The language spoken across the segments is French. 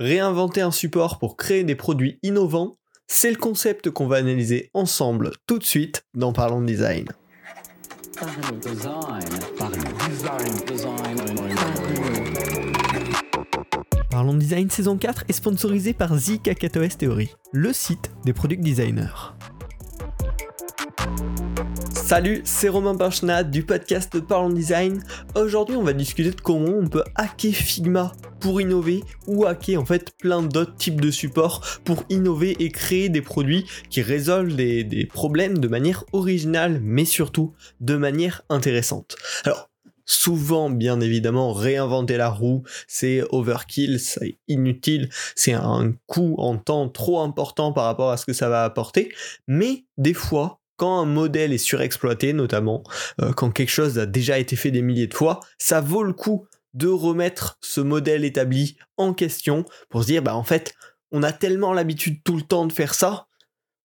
Réinventer un support pour créer des produits innovants, c'est le concept qu'on va analyser ensemble tout de suite dans Parlons Design. Parlons Design saison 4 est sponsorisé par The KatoS Theory, le site des product designers. Salut, c'est Romain Parchenat du podcast Parlons Design. Aujourd'hui, on va discuter de comment on peut hacker Figma pour innover ou hacker en fait plein d'autres types de supports pour innover et créer des produits qui résolvent des, problèmes de manière originale mais surtout de manière intéressante. Alors, souvent, bien évidemment, réinventer la roue, c'est overkill, c'est inutile, c'est un coût en temps trop important par rapport à ce que ça va apporter. Mais des fois, quand un modèle est surexploité, notamment euh, quand quelque chose a déjà été fait des milliers de fois, ça vaut le coup de remettre ce modèle établi en question pour se dire bah en fait on a tellement l'habitude tout le temps de faire ça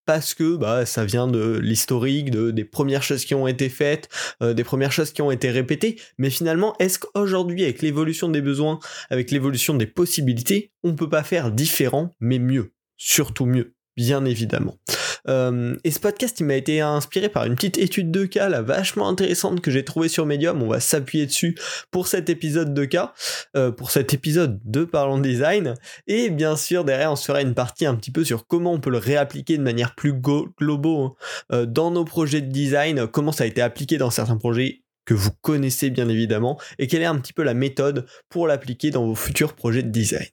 parce que bah ça vient de l'historique, de des premières choses qui ont été faites, euh, des premières choses qui ont été répétées. Mais finalement, est-ce qu'aujourd'hui, avec l'évolution des besoins, avec l'évolution des possibilités, on peut pas faire différent, mais mieux, surtout mieux, bien évidemment. Euh, et ce podcast, il m'a été inspiré par une petite étude de cas, là, vachement intéressante que j'ai trouvée sur Medium. On va s'appuyer dessus pour cet épisode de cas, euh, pour cet épisode de Parlons Design. Et bien sûr, derrière, on se fera une partie un petit peu sur comment on peut le réappliquer de manière plus globale hein, euh, dans nos projets de design, comment ça a été appliqué dans certains projets que vous connaissez bien évidemment, et quelle est un petit peu la méthode pour l'appliquer dans vos futurs projets de design.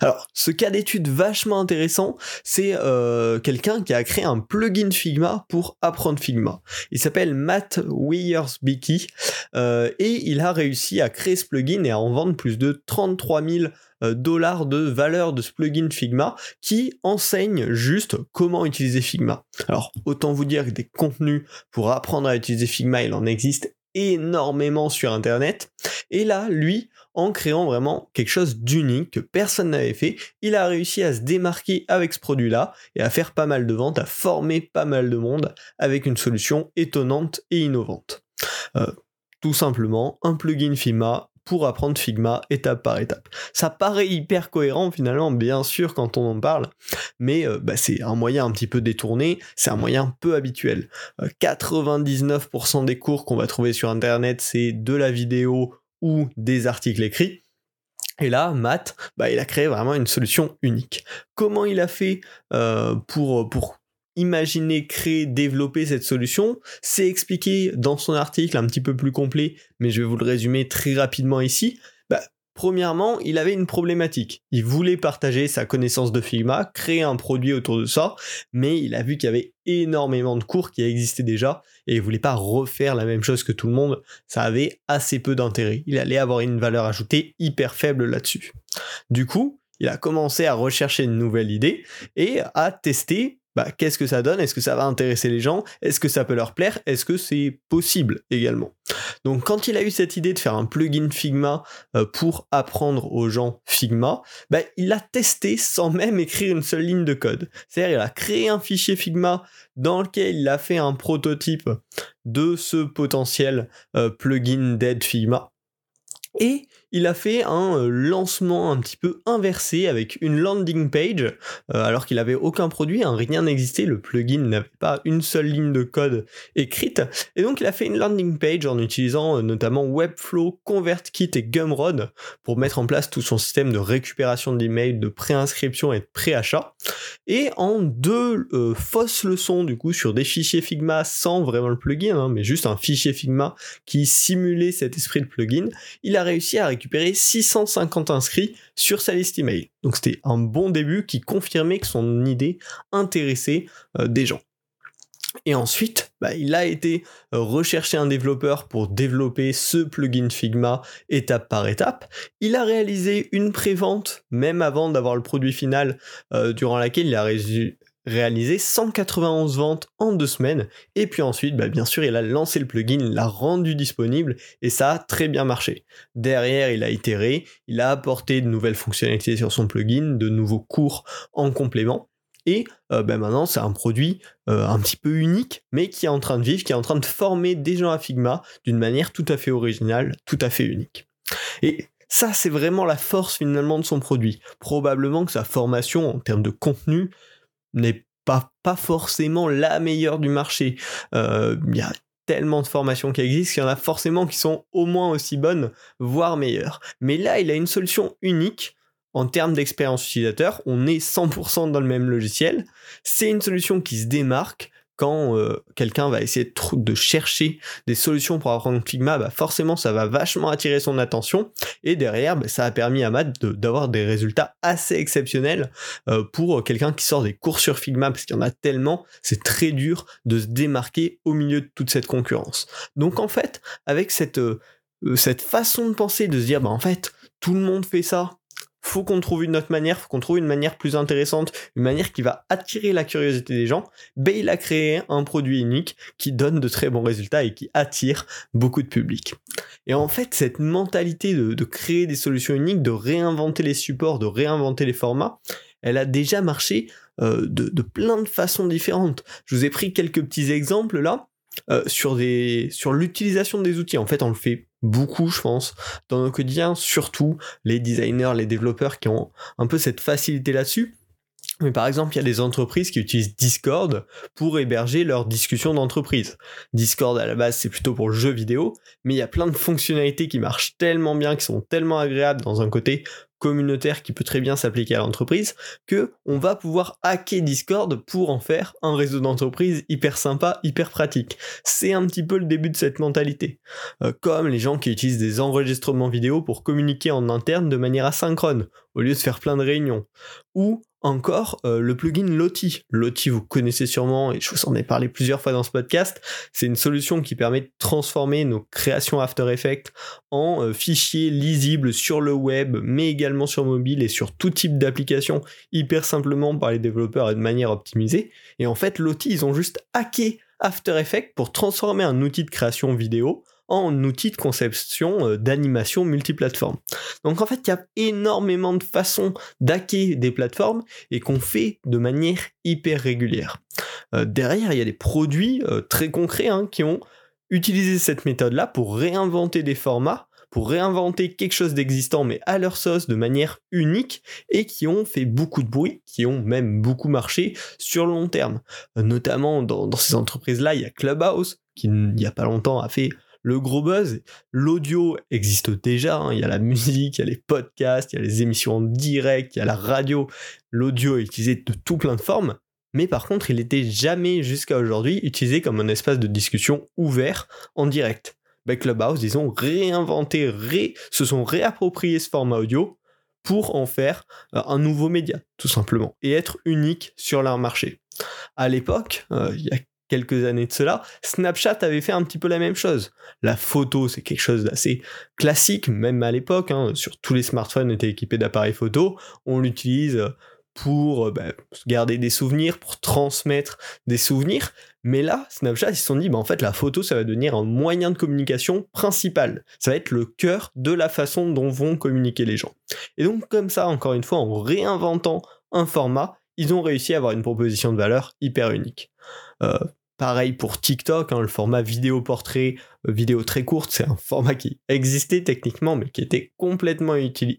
Alors, ce cas d'étude vachement intéressant, c'est euh, quelqu'un qui a créé un plugin Figma pour apprendre Figma. Il s'appelle Matt Weyersbecky euh, et il a réussi à créer ce plugin et à en vendre plus de 33 000 euh, dollars de valeur de ce plugin Figma qui enseigne juste comment utiliser Figma. Alors, autant vous dire que des contenus pour apprendre à utiliser Figma, il en existe énormément sur Internet. Et là, lui, en créant vraiment quelque chose d'unique que personne n'avait fait, il a réussi à se démarquer avec ce produit-là et à faire pas mal de ventes, à former pas mal de monde avec une solution étonnante et innovante. Euh, tout simplement, un plugin Figma pour apprendre Figma étape par étape. Ça paraît hyper cohérent finalement, bien sûr, quand on en parle, mais euh, bah, c'est un moyen un petit peu détourné, c'est un moyen peu habituel. 99% euh, des cours qu'on va trouver sur Internet, c'est de la vidéo ou des articles écrits. Et là, Matt, bah, il a créé vraiment une solution unique. Comment il a fait euh, pour, pour imaginer, créer, développer cette solution. C'est expliqué dans son article un petit peu plus complet, mais je vais vous le résumer très rapidement ici. Bah, premièrement, il avait une problématique. Il voulait partager sa connaissance de Figma, créer un produit autour de ça, mais il a vu qu'il y avait énormément de cours qui existaient déjà et il voulait pas refaire la même chose que tout le monde. Ça avait assez peu d'intérêt. Il allait avoir une valeur ajoutée hyper faible là-dessus. Du coup, il a commencé à rechercher une nouvelle idée et à tester bah, qu'est-ce que ça donne? Est-ce que ça va intéresser les gens? Est-ce que ça peut leur plaire? Est-ce que c'est possible également? Donc quand il a eu cette idée de faire un plugin Figma euh, pour apprendre aux gens Figma, bah, il a testé sans même écrire une seule ligne de code. C'est-à-dire il a créé un fichier Figma dans lequel il a fait un prototype de ce potentiel euh, plugin d'aide Figma. Et il a fait un euh, lancement un petit peu inversé avec une landing page, euh, alors qu'il avait aucun produit, hein, rien n'existait, le plugin n'avait pas une seule ligne de code écrite, et donc il a fait une landing page en utilisant euh, notamment Webflow, ConvertKit et Gumroad pour mettre en place tout son système de récupération d'emails, de préinscription et de préachat, et en deux fausses leçons du coup sur des fichiers Figma sans vraiment le plugin, hein, mais juste un fichier Figma qui simulait cet esprit de plugin, il a réussi à récupérer 650 inscrits sur sa liste email. Donc c'était un bon début qui confirmait que son idée intéressait euh, des gens. Et ensuite, bah, il a été rechercher un développeur pour développer ce plugin Figma étape par étape. Il a réalisé une prévente, même avant d'avoir le produit final, euh, durant laquelle il a réalisé 191 ventes en deux semaines. Et puis ensuite, bah, bien sûr, il a lancé le plugin, l'a rendu disponible et ça a très bien marché. Derrière, il a itéré, il a apporté de nouvelles fonctionnalités sur son plugin, de nouveaux cours en complément. Et euh, bah, maintenant, c'est un produit euh, un petit peu unique, mais qui est en train de vivre, qui est en train de former des gens à Figma d'une manière tout à fait originale, tout à fait unique. Et Ça, c'est vraiment la force finalement de son produit. Probablement que sa formation en termes de contenu n'est pas, pas forcément la meilleure du marché. Euh, il y a tellement de formations qui existent qu'il y en a forcément qui sont au moins aussi bonnes, voire meilleures. Mais là, il a une solution unique en termes d'expérience utilisateur. On est 100% dans le même logiciel. C'est une solution qui se démarque quand euh, quelqu'un va essayer de, chercher des solutions pour apprendre Figma, bah forcément ça va vachement attirer son attention et derrière bah, ça a permis à Matt d'avoir des résultats assez exceptionnels euh, pour quelqu'un qui sort des cours sur Figma parce qu'il y en a tellement, c'est très dur de se démarquer au milieu de toute cette concurrence. Donc en fait, avec cette, euh, cette façon de penser, de se dire bah en fait tout le monde fait ça, faut qu'on trouve une autre manière, faut qu'on trouve une manière plus intéressante, une manière qui va attirer la curiosité des gens, ben il a créé un produit unique qui donne de très bons résultats et qui attire beaucoup de public. Et en fait, cette mentalité de, créer des solutions uniques, de réinventer les supports, de réinventer les formats, elle a déjà marché euh, de, plein de façons différentes. Je vous ai pris quelques petits exemples là. Euh, sur, des, sur l'utilisation des outils. En fait, on le fait beaucoup, je pense, dans nos quotidiens, surtout les designers, les développeurs qui ont un peu cette facilité là-dessus. Mais par exemple, il y a des entreprises qui utilisent Discord pour héberger leurs discussions d'entreprise. Discord à la base, c'est plutôt pour le jeu vidéo, mais il y a plein de fonctionnalités qui marchent tellement bien, qui sont tellement agréables dans un côté communautaire qui peut très bien s'appliquer à l'entreprise, que on va pouvoir hacker Discord pour en faire un réseau d'entreprise hyper sympa, hyper pratique. C'est un petit peu le début de cette mentalité. Euh, comme les gens qui utilisent des enregistrements vidéo pour communiquer en interne de manière asynchrone, au lieu de faire plein de réunions. Ou encore euh, le plugin Lottie. Lottie, vous connaissez sûrement, et je vous en ai parlé plusieurs fois dans ce podcast, c'est une solution qui permet de transformer nos créations After Effects en euh, fichiers lisibles sur le web, mais également sur mobile et sur tout type d'application, hyper simplement par les développeurs et de manière optimisée. Et en fait, Lottie, ils ont juste hacké After Effects pour transformer un outil de création vidéo en outil de conception euh, d'animation multiplateforme. Donc en fait, il y a énormément de façons d'hacker des plateformes et qu'on fait de manière hyper régulière. Euh, derrière, il y a des produits euh, très concrets hein, qui ont utilisé cette méthode-là pour réinventer des formats pour réinventer quelque chose d'existant mais à leur sauce de manière unique et qui ont fait beaucoup de bruit, qui ont même beaucoup marché sur le long terme. notamment dans, dans ces entreprises-là, il y a Clubhouse qui il n'y a pas longtemps a fait le gros buzz, l'audio existe déjà, hein. il y a la musique, il y a les podcasts, il y a les émissions en direct, il y a la radio, l'audio est utilisé de tout plein de formes, mais par contre il n'était jamais jusqu'à aujourd'hui utilisé comme un espace de discussion ouvert en direct. Ben, Clubhouse, ils ont réinventé, se sont réappropriés ce format audio pour en faire euh, un nouveau média, tout simplement, et être unique sur leur marché. À l'époque, euh, il y a quelques années de cela, Snapchat avait fait un petit peu la même chose. La photo, c'est quelque chose d'assez classique, même à l'époque, hein, sur tous les smartphones étaient équipés d'appareils photo, on l'utilise pour euh, bah, garder des souvenirs, pour transmettre des souvenirs. Mais là, Snapchat, ils se sont dit, bah, en fait, la photo, ça va devenir un moyen de communication principal. Ça va être le cœur de la façon dont vont communiquer les gens. Et donc, comme ça, encore une fois, en réinventant un format, ils ont réussi à avoir une proposition de valeur hyper unique. Euh, Pareil pour TikTok, hein, le format vidéo portrait, euh, vidéo très courte, c'est un format qui existait techniquement mais qui était complètement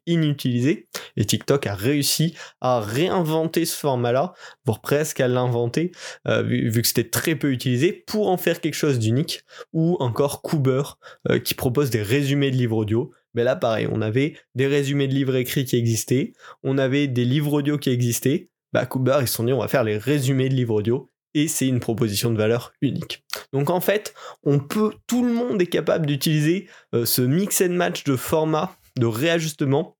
inutilisé. Et TikTok a réussi à réinventer ce format-là, voire presque à l'inventer, euh, vu, que c'était très peu utilisé, pour en faire quelque chose d'unique. Ou encore Cooper, euh, qui propose des résumés de livres audio. Mais là, pareil, on avait des résumés de livres écrits qui existaient, on avait des livres audio qui existaient. Bah, Cooper, ils se sont dit, on va faire les résumés de livres audio et c'est une proposition de valeur unique. Donc en fait, on peut, tout le monde est capable d'utiliser euh, ce mix and match de format, de réajustement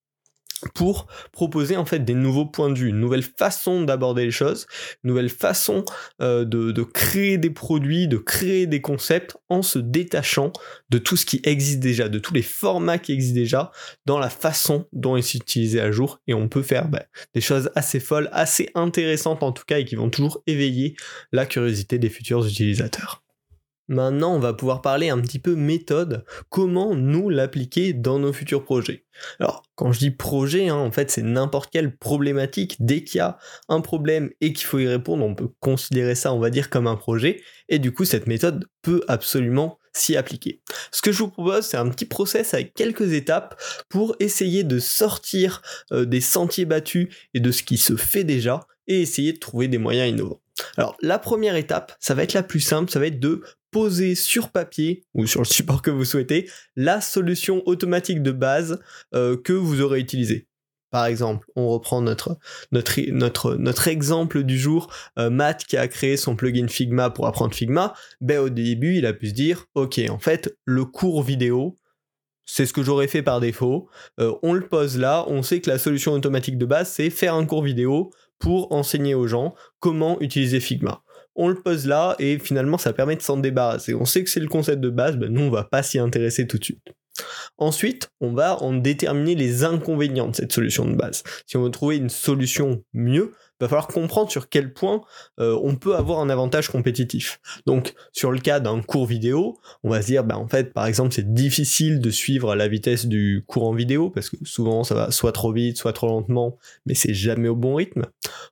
pour proposer en fait des nouveaux points de vue, une nouvelle façon d'aborder les choses, une nouvelle façon euh, de, créer des produits, de créer des concepts en se détachant de tout ce qui existe déjà, de tous les formats qui existent déjà, dans la façon dont ils sont utilisés à jour. Et on peut faire bah, des choses assez folles, assez intéressantes en tout cas, et qui vont toujours éveiller la curiosité des futurs utilisateurs. Maintenant, on va pouvoir parler un petit peu méthode, comment nous l'appliquer dans nos futurs projets. Alors, quand je dis projet, hein, en fait, c'est n'importe quelle problématique. Dès qu'il y a un problème et qu'il faut y répondre, on peut considérer ça, on va dire, comme un projet. Et du coup, cette méthode peut absolument s'y appliquer. Ce que je vous propose, c'est un petit process avec quelques étapes pour essayer de sortir euh, des sentiers battus et de ce qui se fait déjà et essayer de trouver des moyens innovants. Alors la première étape, ça va être la plus simple, ça va être de poser sur papier ou sur le support que vous souhaitez la solution automatique de base euh, que vous aurez utilisée. Par exemple, on reprend notre, exemple du jour, euh, Matt qui a créé son plugin Figma pour apprendre Figma, ben au début il a pu se dire, ok, en fait, le cours vidéo, c'est ce que j'aurais fait par défaut, euh, on le pose là, on sait que la solution automatique de base, c'est faire un cours vidéo pour enseigner aux gens comment utiliser Figma. On le pose là et finalement ça permet de s'en débarrasser. On sait que c'est le concept de base, ben nous on va pas s'y intéresser tout de suite. Ensuite, on va en déterminer les inconvénients de cette solution de base. Si on veut trouver une solution mieux, va falloir comprendre sur quel point euh, on peut avoir un avantage compétitif. Donc, sur le cas d'un cours vidéo, on va se dire, bah, en fait, par exemple, c'est difficile de suivre la vitesse du cours en vidéo parce que souvent ça va soit trop vite, soit trop lentement, mais c'est jamais au bon rythme.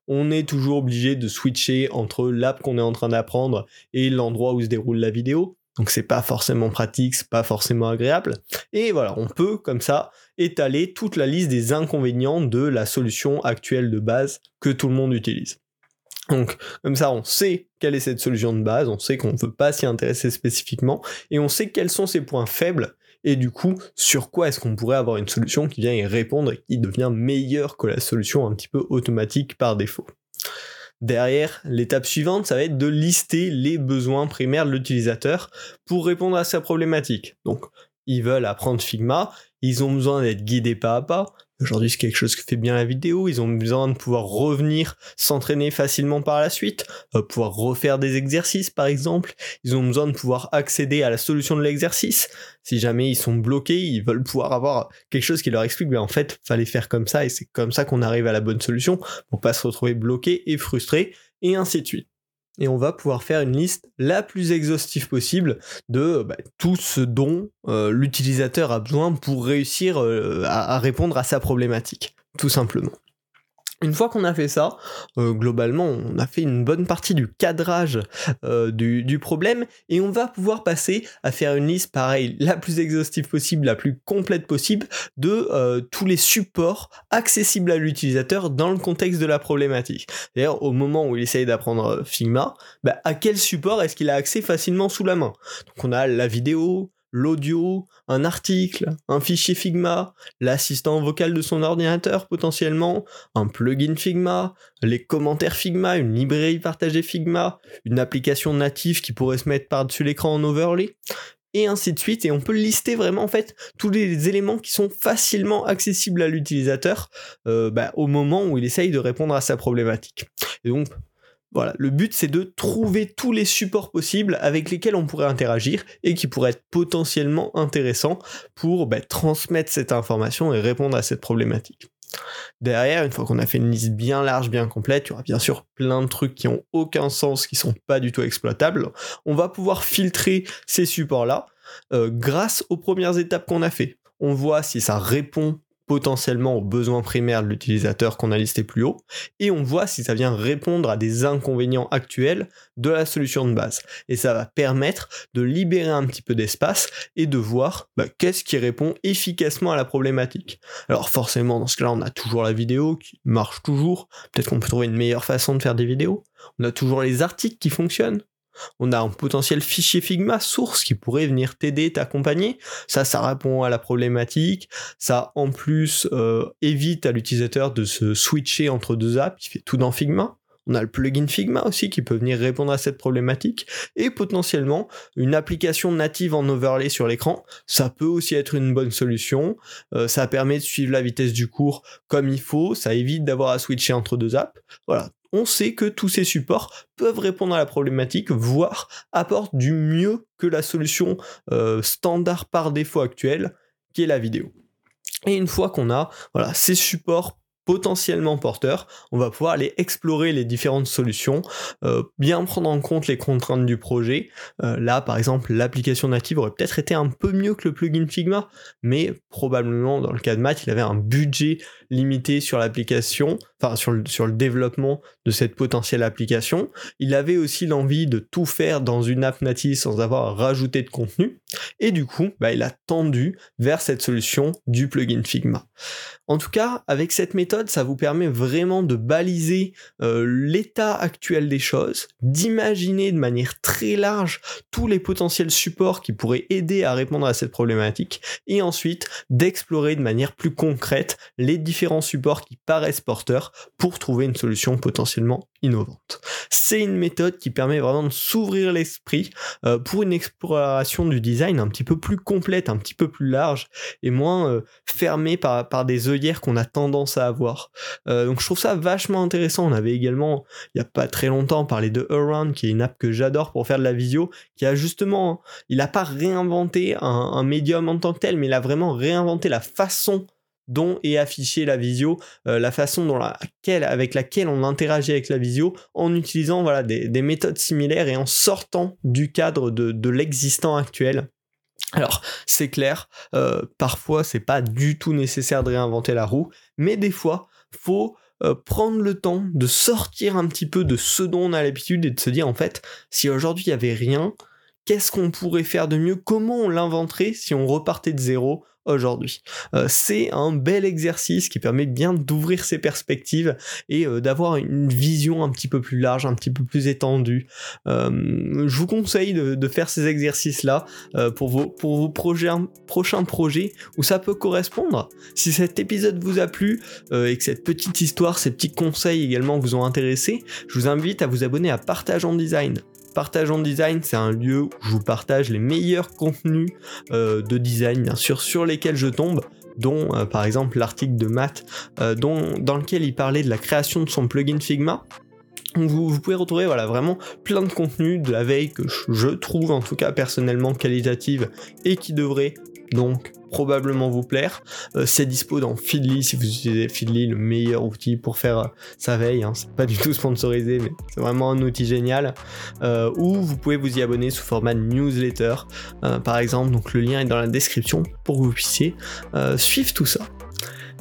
On est toujours obligé de switcher entre l'app qu'on est en train d'apprendre et l'endroit où se déroule la vidéo donc c'est pas forcément pratique, c'est pas forcément agréable. Et voilà, on peut comme ça étaler toute la liste des inconvénients de la solution actuelle de base que tout le monde utilise. Donc comme ça on sait quelle est cette solution de base, on sait qu'on ne veut pas s'y intéresser spécifiquement, et on sait quels sont ses points faibles, et du coup sur quoi est-ce qu'on pourrait avoir une solution qui vient y répondre et qui devient meilleure que la solution un petit peu automatique par défaut. Derrière, l'étape suivante, ça va être de lister les besoins primaires de l'utilisateur pour répondre à sa problématique. Donc, ils veulent apprendre Figma, ils ont besoin d'être guidés pas à pas, Aujourd'hui, c'est quelque chose que fait bien la vidéo. Ils ont besoin de pouvoir revenir s'entraîner facilement par la suite, euh, pouvoir refaire des exercices par exemple. Ils ont besoin de pouvoir accéder à la solution de l'exercice. Si jamais ils sont bloqués, ils veulent pouvoir avoir quelque chose qui leur explique, ben en fait, fallait faire comme ça et c'est comme ça qu'on arrive à la bonne solution pour pas se retrouver bloqué et frustré et ainsi de suite et on va pouvoir faire une liste la plus exhaustive possible de bah, tout ce dont euh, l'utilisateur a besoin pour réussir euh, à répondre à sa problématique, tout simplement. Une fois qu'on a fait ça, euh, globalement, on a fait une bonne partie du cadrage euh, du, problème et on va pouvoir passer à faire une liste, pareil, la plus exhaustive possible, la plus complète possible de euh, tous les supports accessibles à l'utilisateur dans le contexte de la problématique. D'ailleurs, au moment où il essaye d'apprendre Figma, bah, à quel support est-ce qu'il a accès facilement sous la main? Donc on a la vidéo, l'audio, un article, un fichier Figma, l'assistant vocal de son ordinateur potentiellement, un plugin Figma, les commentaires Figma, une librairie partagée Figma, une application native qui pourrait se mettre par-dessus l'écran en overlay, et ainsi de suite. Et on peut lister vraiment en fait tous les éléments qui sont facilement accessibles à l'utilisateur euh, bah, au moment où il essaye de répondre à sa problématique. Et donc voilà, le but c'est de trouver tous les supports possibles avec lesquels on pourrait interagir et qui pourraient être potentiellement intéressants pour bah, transmettre cette information et répondre à cette problématique. Derrière, une fois qu'on a fait une liste bien large, bien complète, il y aura bien sûr plein de trucs qui ont aucun sens, qui sont pas du tout exploitables. On va pouvoir filtrer ces supports-là euh, grâce aux premières étapes qu'on a fait. On voit si ça répond potentiellement aux besoins primaires de l'utilisateur qu'on a listé plus haut, et on voit si ça vient répondre à des inconvénients actuels de la solution de base. Et ça va permettre de libérer un petit peu d'espace et de voir bah, qu'est-ce qui répond efficacement à la problématique. Alors forcément, dans ce cas-là, on a toujours la vidéo qui marche toujours. Peut-être qu'on peut trouver une meilleure façon de faire des vidéos. On a toujours les articles qui fonctionnent on a un potentiel fichier Figma source qui pourrait venir t'aider, t'accompagner. Ça, ça répond à la problématique. Ça, en plus, euh, évite à l'utilisateur de se switcher entre deux apps. Il fait tout dans Figma. On a le plugin Figma aussi qui peut venir répondre à cette problématique et potentiellement une application native en overlay sur l'écran. Ça peut aussi être une bonne solution. Euh, ça permet de suivre la vitesse du cours comme il faut. Ça évite d'avoir à switcher entre deux apps. Voilà, on sait que tous ces supports peuvent répondre à la problématique, voire apportent du mieux que la solution euh, standard par défaut actuelle, qui est la vidéo. Et une fois qu'on a ces supports potentiellement porteurs, on va pouvoir aller explorer les différentes solutions, euh, bien prendre en compte les contraintes du projet. Euh, là, par exemple, l'application native aurait peut-être été un peu mieux que le plugin Figma, mais probablement dans le cas de Matt, il avait un budget limité sur l'application, enfin sur le, sur le développement de cette potentielle application. Il avait aussi l'envie de tout faire dans une app native sans avoir rajouté de contenu. Et du coup, bah, il a tendu vers cette solution du plugin Figma. En tout cas, avec cette méthode, ça vous permet vraiment de baliser euh, l'état actuel des choses, d'imaginer de manière très large tous les potentiels supports qui pourraient aider à répondre à cette problématique, et ensuite d'explorer de manière plus concrète les différents supports qui paraissent porteurs pour trouver une solution potentiellement innovante. C'est une méthode qui permet vraiment de s'ouvrir l'esprit euh, pour une exploration du design un petit peu plus complète, un petit peu plus large et moins euh, fermée par, par des œillères qu'on a tendance à avoir. Euh, donc je trouve ça vachement intéressant. On avait également, il n'y a pas très longtemps, parlé de Around, qui est une app que j'adore pour faire de la visio, qui a justement, il n'a pas réinventé un, médium en tant que tel, mais il a vraiment réinventé la façon dont est affichée la visio, euh, la façon dont laquelle, avec laquelle on interagit avec la visio en utilisant des, méthodes similaires et en sortant du cadre de, l'existant actuel. Alors, c'est clair, euh, parfois c'est pas du tout nécessaire de réinventer la roue, mais des fois, faut euh, prendre le temps de sortir un petit peu de ce dont on a l'habitude et de se dire en fait, si aujourd'hui il y avait rien, qu'est-ce qu'on pourrait faire de mieux? Comment on l'inventerait si on repartait de zéro aujourd'hui. Euh, c'est un bel exercice qui permet bien d'ouvrir ses perspectives et euh, d'avoir une vision un petit peu plus large, un petit peu plus étendue. Euh, je vous conseille de, faire ces exercices-là pour vos, pour vos projets, prochains projets où ça peut correspondre. Si cet épisode vous a plu et que cette petite histoire, ces petits conseils également vous ont intéressé, je vous invite à vous abonner à Partage en Design. Partage en design, c'est un lieu où je vous partage les meilleurs contenus euh, de design, bien sûr, sur lesquels je tombe dont euh, par exemple l'article de Matt euh, dans lequel il parlait de la création de son plugin Figma. Vous, vous, pouvez retrouver voilà, vraiment plein de contenus de la veille que je trouve en tout cas personnellement qualitative et qui devrait donc probablement vous plaire. Euh, c'est dispo dans Feedly si vous utilisez Feedly, le meilleur outil pour faire euh, sa veille. Hein. C'est pas du tout sponsorisé, mais c'est vraiment un outil génial. Euh, ou vous pouvez vous y abonner sous format newsletter, par exemple. Donc le lien est dans la description pour que vous puissiez suivre tout ça.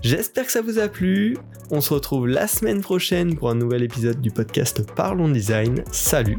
J'espère que ça vous a plu. On se retrouve la semaine prochaine pour un nouvel épisode du podcast Parlons Design. Salut.